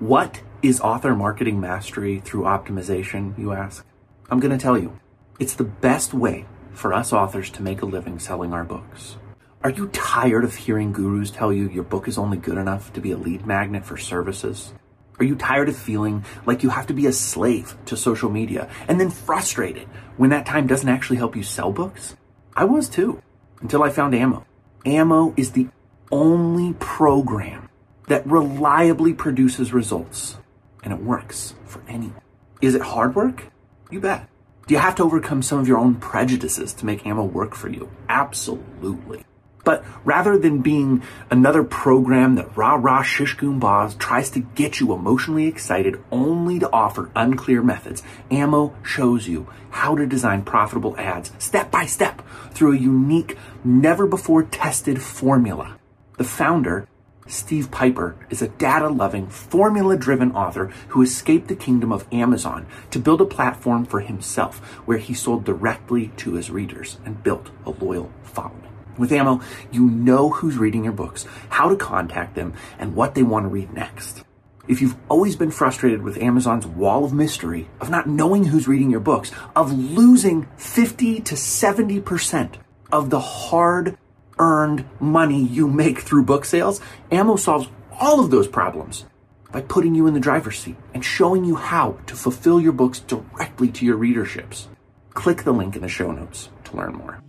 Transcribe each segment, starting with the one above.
What is author marketing mastery through optimization, you ask? I'm going to tell you. It's the best way for us authors to make a living selling our books. Are you tired of hearing gurus tell you your book is only good enough to be a lead magnet for services? Are you tired of feeling like you have to be a slave to social media and then frustrated when that time doesn't actually help you sell books? I was too, until I found Ammo. Ammo is the only program that reliably produces results, and it works for anyone. Is it hard work? You bet. Do you have to overcome some of your own prejudices to make ammo work for you? Absolutely. But rather than being another program that rah rah shish boss tries to get you emotionally excited only to offer unclear methods, Ammo shows you how to design profitable ads step by step through a unique, never before tested formula. The founder Steve Piper is a data loving, formula driven author who escaped the kingdom of Amazon to build a platform for himself where he sold directly to his readers and built a loyal following. With Ammo, you know who's reading your books, how to contact them, and what they want to read next. If you've always been frustrated with Amazon's wall of mystery, of not knowing who's reading your books, of losing 50 to 70% of the hard earned money you make through book sales, Ammo solves all of those problems by putting you in the driver's seat and showing you how to fulfill your books directly to your readerships. Click the link in the show notes to learn more.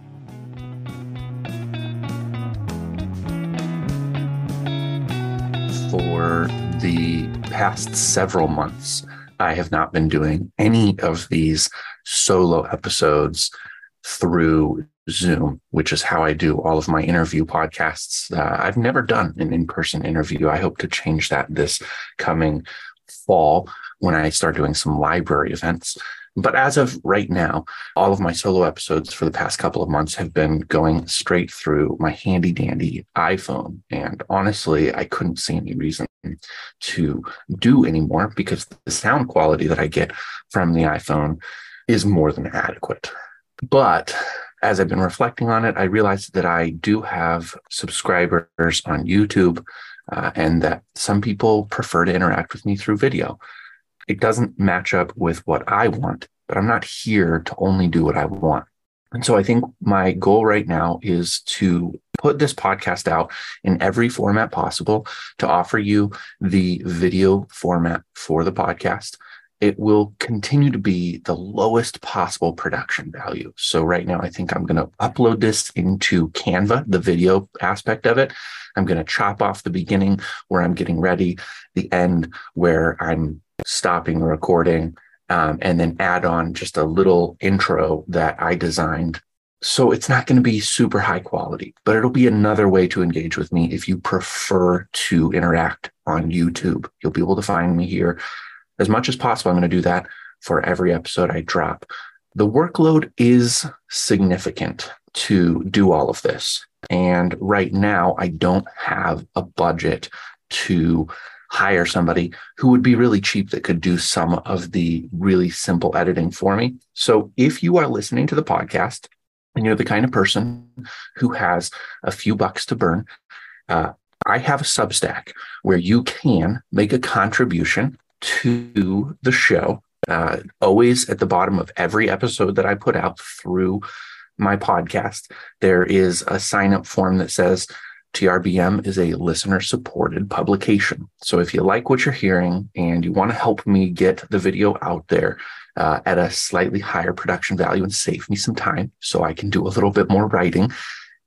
For the past several months, I have not been doing any of these solo episodes through Zoom, which is how I do all of my interview podcasts. Uh, I've never done an in person interview. I hope to change that this coming fall when I start doing some library events. But as of right now, all of my solo episodes for the past couple of months have been going straight through my handy dandy iPhone. And honestly, I couldn't see any reason to do anymore because the sound quality that I get from the iPhone is more than adequate. But as I've been reflecting on it, I realized that I do have subscribers on YouTube uh, and that some people prefer to interact with me through video. It doesn't match up with what I want, but I'm not here to only do what I want. And so I think my goal right now is to put this podcast out in every format possible to offer you the video format for the podcast it will continue to be the lowest possible production value. So right now, I think I'm going to upload this into Canva, the video aspect of it. I'm going to chop off the beginning where I'm getting ready, the end where I'm stopping recording, um, and then add on just a little intro that I designed. So it's not going to be super high quality, but it'll be another way to engage with me if you prefer to interact on YouTube. You'll be able to find me here as much as possible, I'm going to do that for every episode I drop. The workload is significant to do all of this. And right now, I don't have a budget to hire somebody who would be really cheap that could do some of the really simple editing for me. So if you are listening to the podcast and you're the kind of person who has a few bucks to burn, uh, I have a Substack where you can make a contribution to the show, uh, always at the bottom of every episode that I put out through my podcast, there is a sign up form that says TRBM is a listener supported publication. So if you like what you're hearing and you want to help me get the video out there uh, at a slightly higher production value and save me some time so I can do a little bit more writing,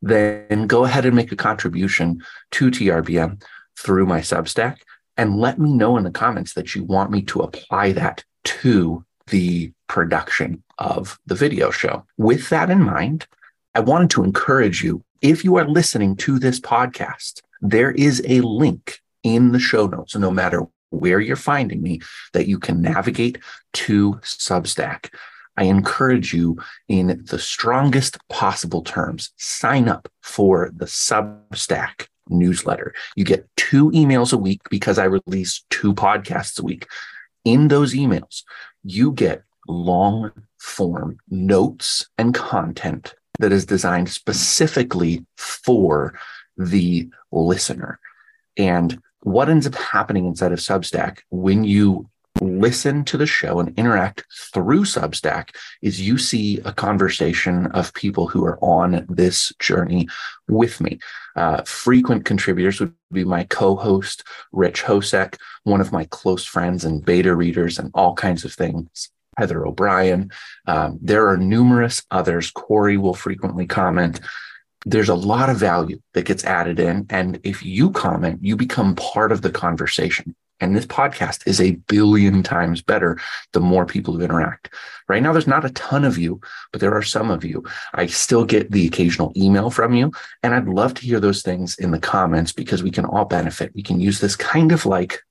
then go ahead and make a contribution to TRBM through my Substack and let me know in the comments that you want me to apply that to the production of the video show. With that in mind, I wanted to encourage you if you are listening to this podcast, there is a link in the show notes, no matter where you're finding me, that you can navigate to Substack. I encourage you in the strongest possible terms, sign up for the Substack newsletter. You get two emails a week because I release two podcasts a week. In those emails, you get long form notes and content that is designed specifically for the listener. And what ends up happening inside of Substack when you listen to the show and interact through Substack is you see a conversation of people who are on this journey with me. Uh, frequent contributors would be my co-host, Rich Hosek, one of my close friends and beta readers and all kinds of things. Heather O'Brien. Um, there are numerous others. Corey will frequently comment there's a lot of value that gets added in. And if you comment, you become part of the conversation. And this podcast is a billion times better the more people who interact. Right now, there's not a ton of you, but there are some of you. I still get the occasional email from you. And I'd love to hear those things in the comments because we can all benefit. We can use this kind of like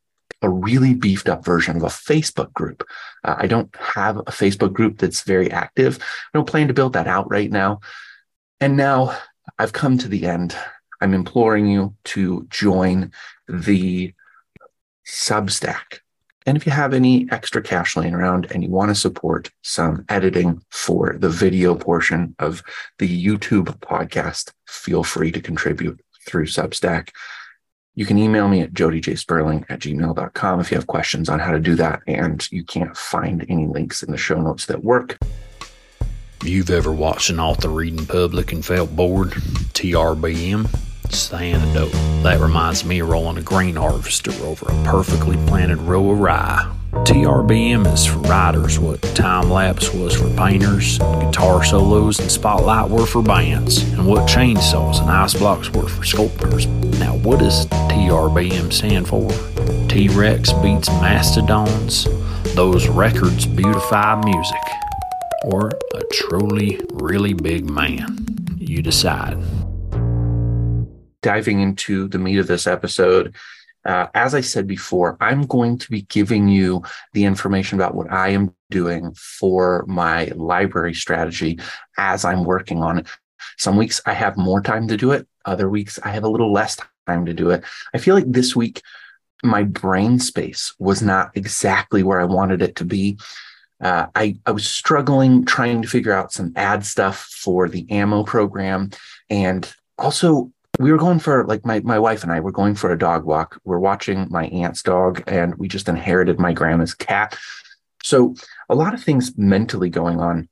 a really beefed up version of a Facebook group. Uh, I don't have a Facebook group that's very active. I don't plan to build that out right now. And now I've come to the end. I'm imploring you to join the Substack. And if you have any extra cash laying around and you want to support some editing for the video portion of the YouTube podcast, feel free to contribute through Substack. You can email me at jodyjsperling at gmail.com if you have questions on how to do that and you can't find any links in the show notes that work. If You've ever watched an author reading public and felt bored? TRBM? It's the antidote. That reminds me of rolling a grain harvester over a perfectly planted row of rye. TRBM is for writers what time lapse was for painters, guitar solos and spotlight were for bands, and what chainsaws and ice blocks were for sculptors. Now, what does TRBM stand for? T Rex beats mastodons. Those records beautify music or a truly, really big man. You decide. Diving into the meat of this episode, uh, as I said before, I'm going to be giving you the information about what I am doing for my library strategy as I'm working on it. Some weeks I have more time to do it, other weeks I have a little less time to do it. I feel like this week my brain space was not exactly where I wanted it to be uh, I, I was struggling trying to figure out some ad stuff for the ammo program. And also, we were going for like my, my wife and I were going for a dog walk. We're watching my aunt's dog, and we just inherited my grandma's cat. So, a lot of things mentally going on.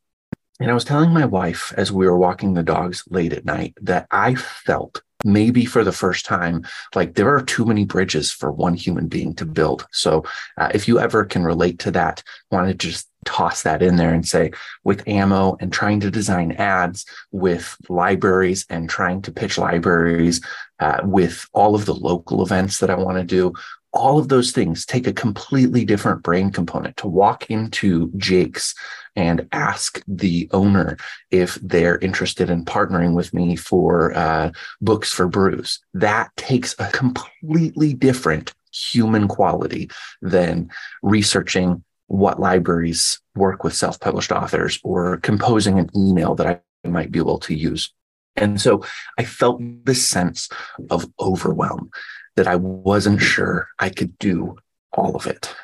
And I was telling my wife as we were walking the dogs late at night that I felt maybe for the first time, like there are too many bridges for one human being to build. So uh, if you ever can relate to that, want to just toss that in there and say with ammo and trying to design ads with libraries and trying to pitch libraries uh, with all of the local events that I want to do all of those things take a completely different brain component to walk into Jake's and ask the owner if they're interested in partnering with me for uh, books for brews. That takes a completely different human quality than researching what libraries work with self published authors or composing an email that I might be able to use. And so I felt this sense of overwhelm that I wasn't sure I could do all of it.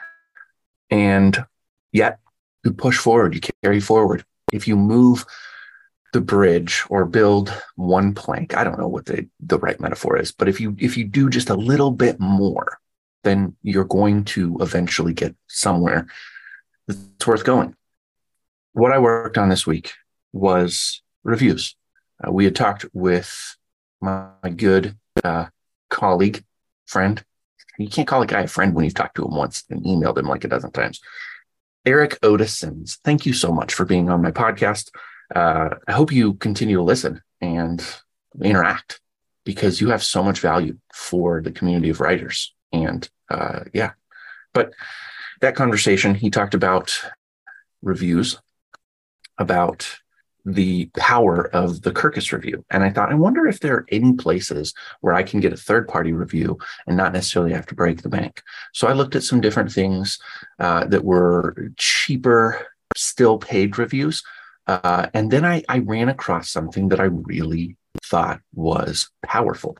And yet you push forward, you carry forward. If you move the bridge or build one plank, I don't know what the, the right metaphor is, but if you if you do just a little bit more, then you're going to eventually get somewhere that's worth going. What I worked on this week was reviews. Uh, we had talked with my, my good uh, colleague friend. You can't call a guy a friend when you've talked to him once and emailed him like a dozen times. Eric Otisons, thank you so much for being on my podcast. Uh, I hope you continue to listen and interact because you have so much value for the community of writers. And uh, yeah, but that conversation, he talked about reviews, about the power of the Kirkus review. And I thought, I wonder if there are any places where I can get a third party review and not necessarily have to break the bank. So I looked at some different things uh, that were cheaper, still paid reviews. Uh, and then I, I ran across something that I really thought was powerful.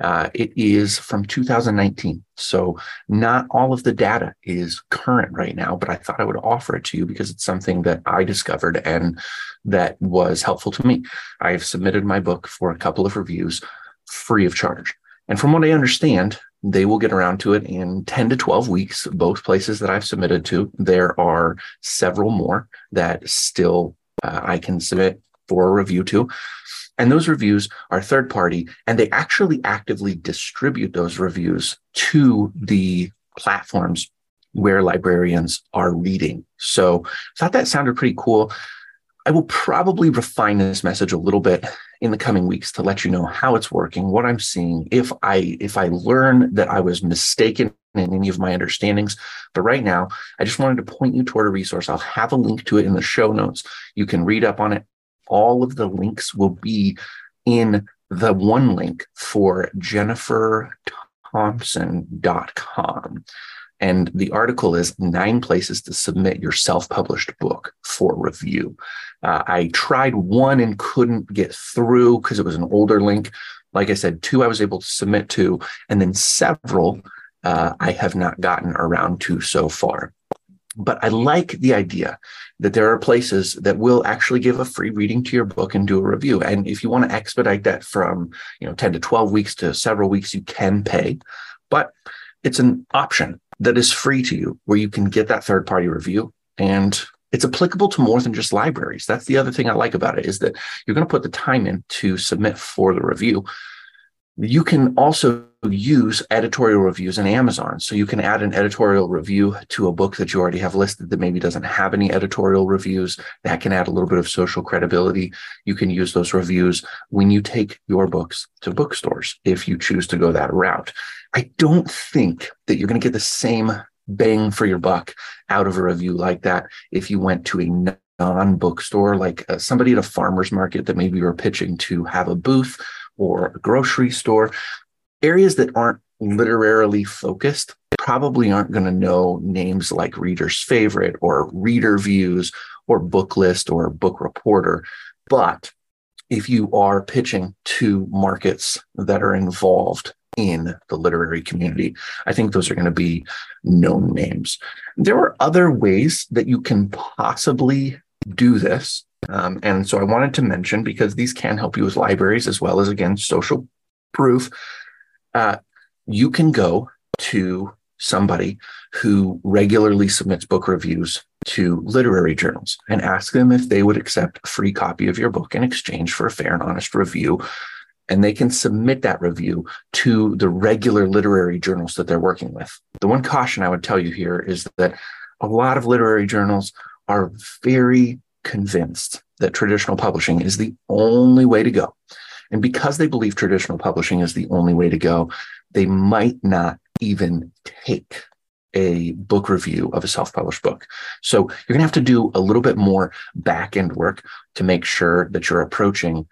Uh, it is from 2019. So not all of the data is current right now, but I thought I would offer it to you because it's something that I discovered and that was helpful to me. I have submitted my book for a couple of reviews free of charge. And from what I understand, they will get around to it in 10 to 12 weeks, both places that I've submitted to. There are several more that still uh, I can submit for a review to. And those reviews are third party, and they actually actively distribute those reviews to the platforms where librarians are reading. So I thought that sounded pretty cool. I will probably refine this message a little bit in the coming weeks to let you know how it's working, what I'm seeing, if I if I learn that I was mistaken in any of my understandings. But right now, I just wanted to point you toward a resource. I'll have a link to it in the show notes. You can read up on it. All of the links will be in the one link for jenniferthompson.com. And the article is nine places to submit your self published book for review. Uh, I tried one and couldn't get through because it was an older link. Like I said, two I was able to submit to, and then several uh, I have not gotten around to so far. But I like the idea that there are places that will actually give a free reading to your book and do a review. And if you want to expedite that from you know 10 to 12 weeks to several weeks, you can pay. But it's an option that is free to you where you can get that third party review and it's applicable to more than just libraries. That's the other thing I like about it is that you're going to put the time in to submit for the review. You can also use editorial reviews in Amazon. So you can add an editorial review to a book that you already have listed that maybe doesn't have any editorial reviews. That can add a little bit of social credibility. You can use those reviews when you take your books to bookstores if you choose to go that route. I don't think that you're going to get the same bang for your buck out of a review like that if you went to a non bookstore, like uh, somebody at a farmer's market that maybe you're pitching to have a booth or a grocery store. Areas that aren't literarily focused probably aren't going to know names like Reader's Favorite or Reader Views or Book List or Book Reporter. But if you are pitching to markets that are involved in the literary community. I think those are going to be known names. There are other ways that you can possibly do this. Um, and so I wanted to mention because these can help you with libraries as well as, again, social proof. Uh, you can go to somebody who regularly submits book reviews to literary journals and ask them if they would accept a free copy of your book in exchange for a fair and honest review and they can submit that review to the regular literary journals that they're working with. The one caution I would tell you here is that a lot of literary journals are very convinced that traditional publishing is the only way to go. And because they believe traditional publishing is the only way to go, they might not even take a book review of a self-published book. So you're going to have to do a little bit more back end work to make sure that you're approaching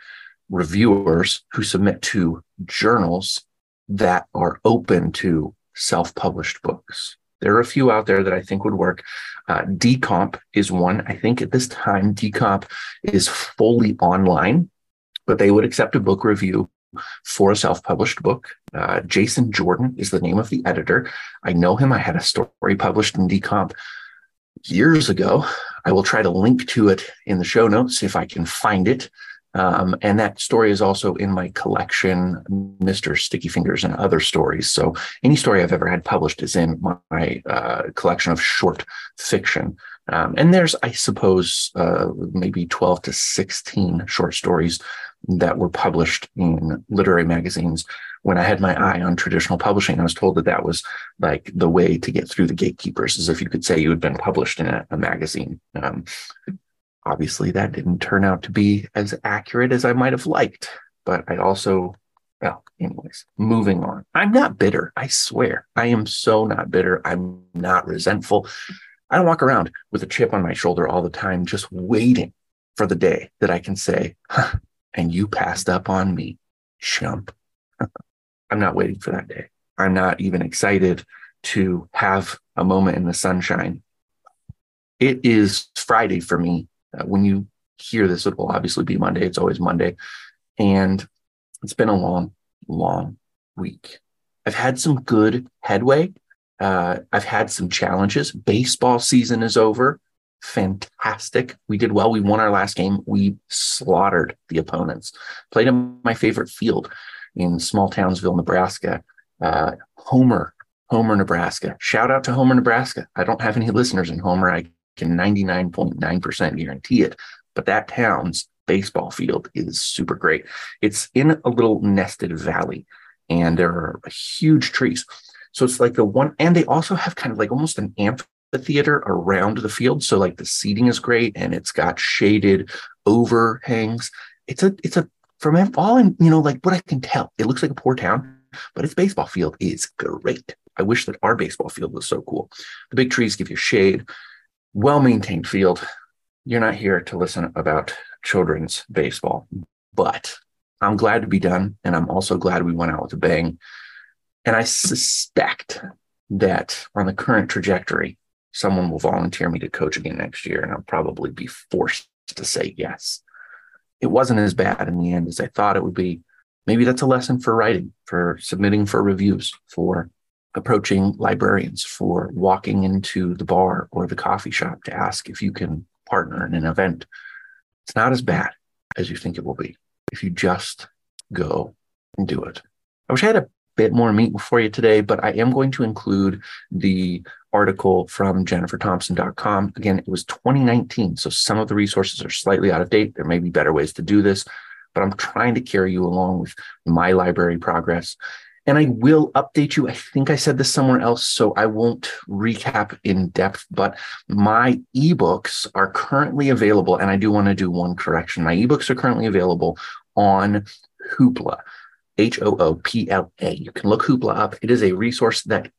reviewers who submit to journals that are open to self published books. There are a few out there that I think would work. Uh, Decomp is one. I think at this time, Decomp is fully online, but they would accept a book review for a self published book. Uh, Jason Jordan is the name of the editor. I know him. I had a story published in Decomp years ago. I will try to link to it in the show notes if I can find it. Um, and that story is also in my collection, Mr. Sticky Fingers and Other Stories. So any story I've ever had published is in my uh, collection of short fiction. Um, and there's, I suppose, uh, maybe 12 to 16 short stories that were published in literary magazines. When I had my eye on traditional publishing, I was told that that was like the way to get through the gatekeepers, as if you could say you had been published in a, a magazine. Um, Obviously, that didn't turn out to be as accurate as I might have liked, but I also, well, anyways, moving on. I'm not bitter. I swear. I am so not bitter. I'm not resentful. I don't walk around with a chip on my shoulder all the time, just waiting for the day that I can say, huh, and you passed up on me, chump. I'm not waiting for that day. I'm not even excited to have a moment in the sunshine. It is Friday for me uh, when you hear this, it will obviously be Monday. It's always Monday. And it's been a long, long week. I've had some good headway. Uh, I've had some challenges. Baseball season is over. Fantastic. We did well. We won our last game. We slaughtered the opponents. Played in my favorite field in small Townsville, Nebraska. uh, Homer, Homer, Nebraska. Shout out to Homer, Nebraska. I don't have any listeners in Homer. I can 99.9% guarantee it. But that town's baseball field is super great. It's in a little nested valley and there are huge trees. So it's like the one, and they also have kind of like almost an amphitheater around the field. So like the seating is great and it's got shaded overhangs. It's a, it's a, from all and you know, like what I can tell, it looks like a poor town, but its baseball field is great. I wish that our baseball field was so cool. The big trees give you shade, well maintained field. You're not here to listen about children's baseball, but I'm glad to be done. And I'm also glad we went out with a bang. And I suspect that on the current trajectory, someone will volunteer me to coach again next year, and I'll probably be forced to say yes. It wasn't as bad in the end as I thought it would be. Maybe that's a lesson for writing, for submitting for reviews, for approaching librarians, for walking into the bar or the coffee shop to ask if you can partner in an event. It's not as bad as you think it will be if you just go and do it. I wish I had a bit more meat for you today, but I am going to include the article from jenniferthompson.com. Again, it was 2019, so some of the resources are slightly out of date. There may be better ways to do this, but I'm trying to carry you along with my library progress. And I will update you. I think I said this somewhere else, so I won't recap in depth, but my ebooks are currently available. And I do want to do one correction. My ebooks are currently available on Hoopla. H O O P L A. You can look Hoopla up. It is a resource that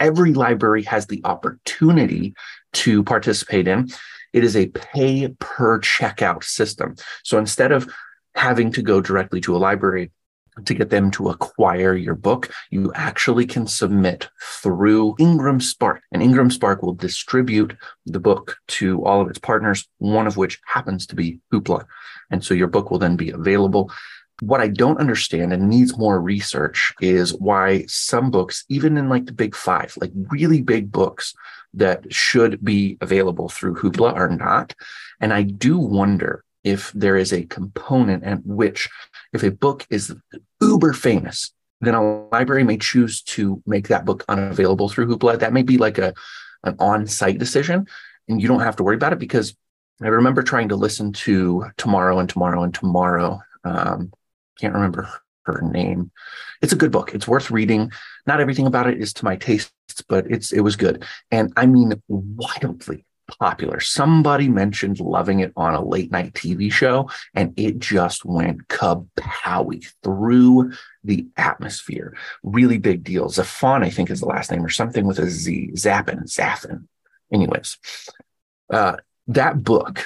every library has the opportunity to participate in. It is a pay per checkout system. So instead of having to go directly to a library to get them to acquire your book, you actually can submit through Ingram Spark. And Ingram Spark will distribute the book to all of its partners, one of which happens to be Hoopla. And so your book will then be available. What I don't understand and needs more research is why some books, even in like the big five, like really big books that should be available through Hoopla, are not. And I do wonder if there is a component at which if a book is uber famous, then a library may choose to make that book unavailable through Hoopla. That may be like a an on-site decision, and you don't have to worry about it because I remember trying to listen to Tomorrow and Tomorrow and Tomorrow. Um, can't remember her name. It's a good book. It's worth reading. Not everything about it is to my tastes, but it's it was good. And I mean wildly popular. Somebody mentioned loving it on a late night TV show, and it just went kapowie through the atmosphere. Really big deal. Zafon, I think, is the last name, or something with a Z. Zappin, Zaffin. Anyways, uh, that book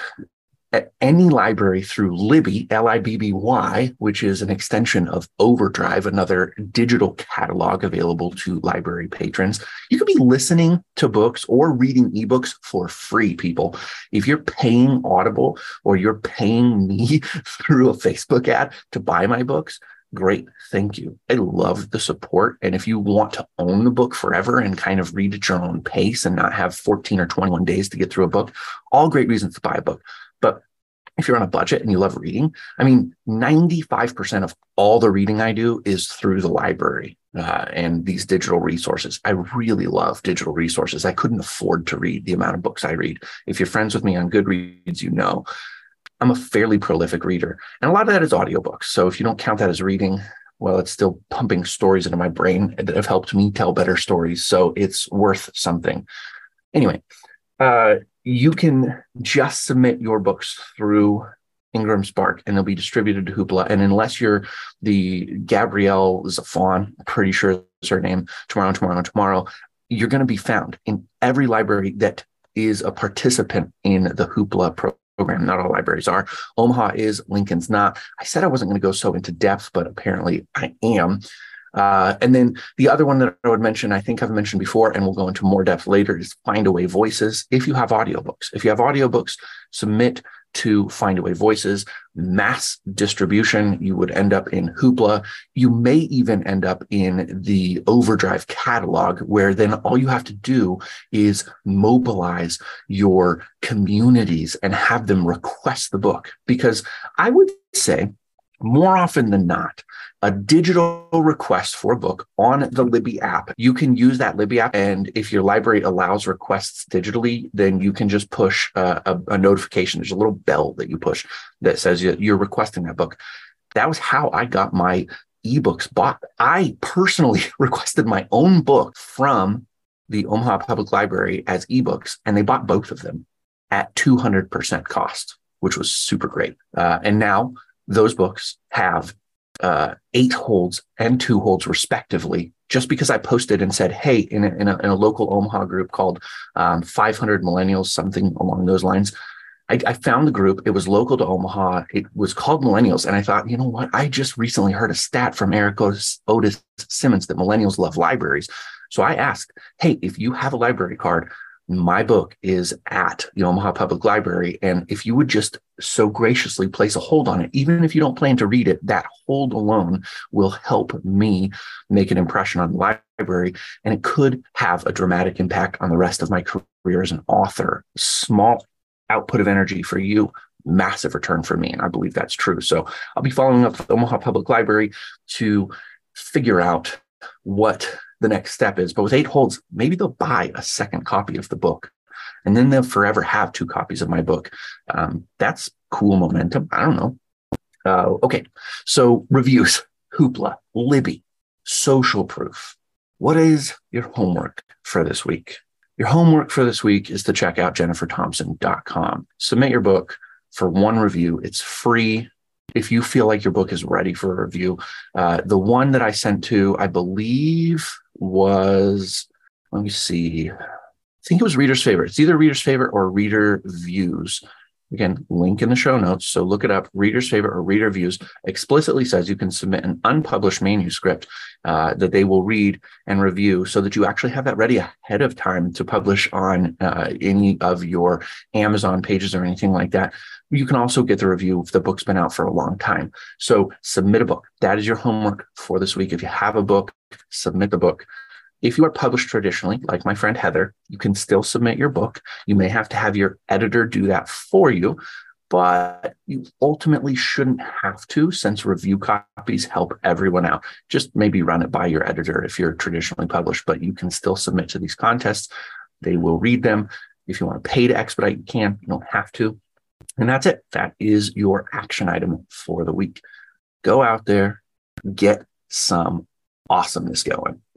at any library through Libby, L I B B Y, which is an extension of Overdrive, another digital catalog available to library patrons. You can be listening to books or reading ebooks for free, people. If you're paying Audible or you're paying me through a Facebook ad to buy my books, great. Thank you. I love the support. And if you want to own the book forever and kind of read at your own pace and not have 14 or 21 days to get through a book, all great reasons to buy a book. But if you're on a budget and you love reading, I mean, 95% of all the reading I do is through the library uh, and these digital resources. I really love digital resources. I couldn't afford to read the amount of books I read. If you're friends with me on Goodreads, you know I'm a fairly prolific reader. And a lot of that is audiobooks. So if you don't count that as reading, well, it's still pumping stories into my brain that have helped me tell better stories. So it's worth something. Anyway, uh, you can just submit your books through Ingram Spark and they'll be distributed to Hoopla. And unless you're the Gabrielle Zafon, pretty sure is her name, tomorrow, tomorrow, tomorrow, you're going to be found in every library that is a participant in the Hoopla program. Not all libraries are. Omaha is, Lincoln's not. I said I wasn't going to go so into depth, but apparently I am. Uh, and then the other one that I would mention, I think I've mentioned before, and we'll go into more depth later, is Findaway Voices. If you have audiobooks, if you have audiobooks, submit to Findaway Voices. Mass distribution, you would end up in Hoopla. You may even end up in the Overdrive catalog, where then all you have to do is mobilize your communities and have them request the book. Because I would say more often than not, a digital request for a book on the Libby app. You can use that Libby app. And if your library allows requests digitally, then you can just push a, a, a notification. There's a little bell that you push that says you're requesting that book. That was how I got my ebooks bought. I personally requested my own book from the Omaha Public Library as ebooks, and they bought both of them at 200% cost, which was super great. Uh, and now those books have uh, eight holds and two holds respectively just because i posted and said hey in a, in a, in a local omaha group called um, 500 millennials something along those lines I, I, found the group. It was local to omaha. It was called millennials. And i thought you know what? I just recently heard a stat from eric otis, otis simmons that millennials love libraries. So i asked hey if you have a library card my book is at the Omaha Public Library. And if you would just so graciously place a hold on it, even if you don't plan to read it, that hold alone will help me make an impression on the library. And it could have a dramatic impact on the rest of my career as an author. Small output of energy for you, massive return for me. And I believe that's true. So I'll be following up with Omaha Public Library to figure out what the next step is. But with eight holds, maybe they'll buy a second copy of the book and then they'll forever have two copies of my book. Um, that's cool momentum. I don't know. Uh, okay. So reviews, Hoopla, Libby, social proof. What is your homework for this week? Your homework for this week is to check out jenniferthompson.com. Submit your book for one review. It's free if you feel like your book is ready for a review. Uh, the one that I sent to, I believe, was let me see. I think it was reader's favorite. It's either reader's favorite or reader views. Again, link in the show notes. So look it up. Reader's favorite or reader views explicitly says you can submit an unpublished manuscript uh, that they will read and review so that you actually have that ready ahead of time to publish on uh, any of your Amazon pages or anything like that. You can also get the review if the book's been out for a long time. So submit a book. That is your homework for this week. If you have a book, submit the book. If you are published traditionally, like my friend Heather, you can still submit your book. You may have to have your editor do that for you, but you ultimately shouldn't have to since review copies help everyone out. Just maybe run it by your editor if you're traditionally published, but you can still submit to these contests. They will read them. If you want to pay to expedite, you can. You don't have to. And that's it. That is your action item for the week. Go out there, get some awesomeness going.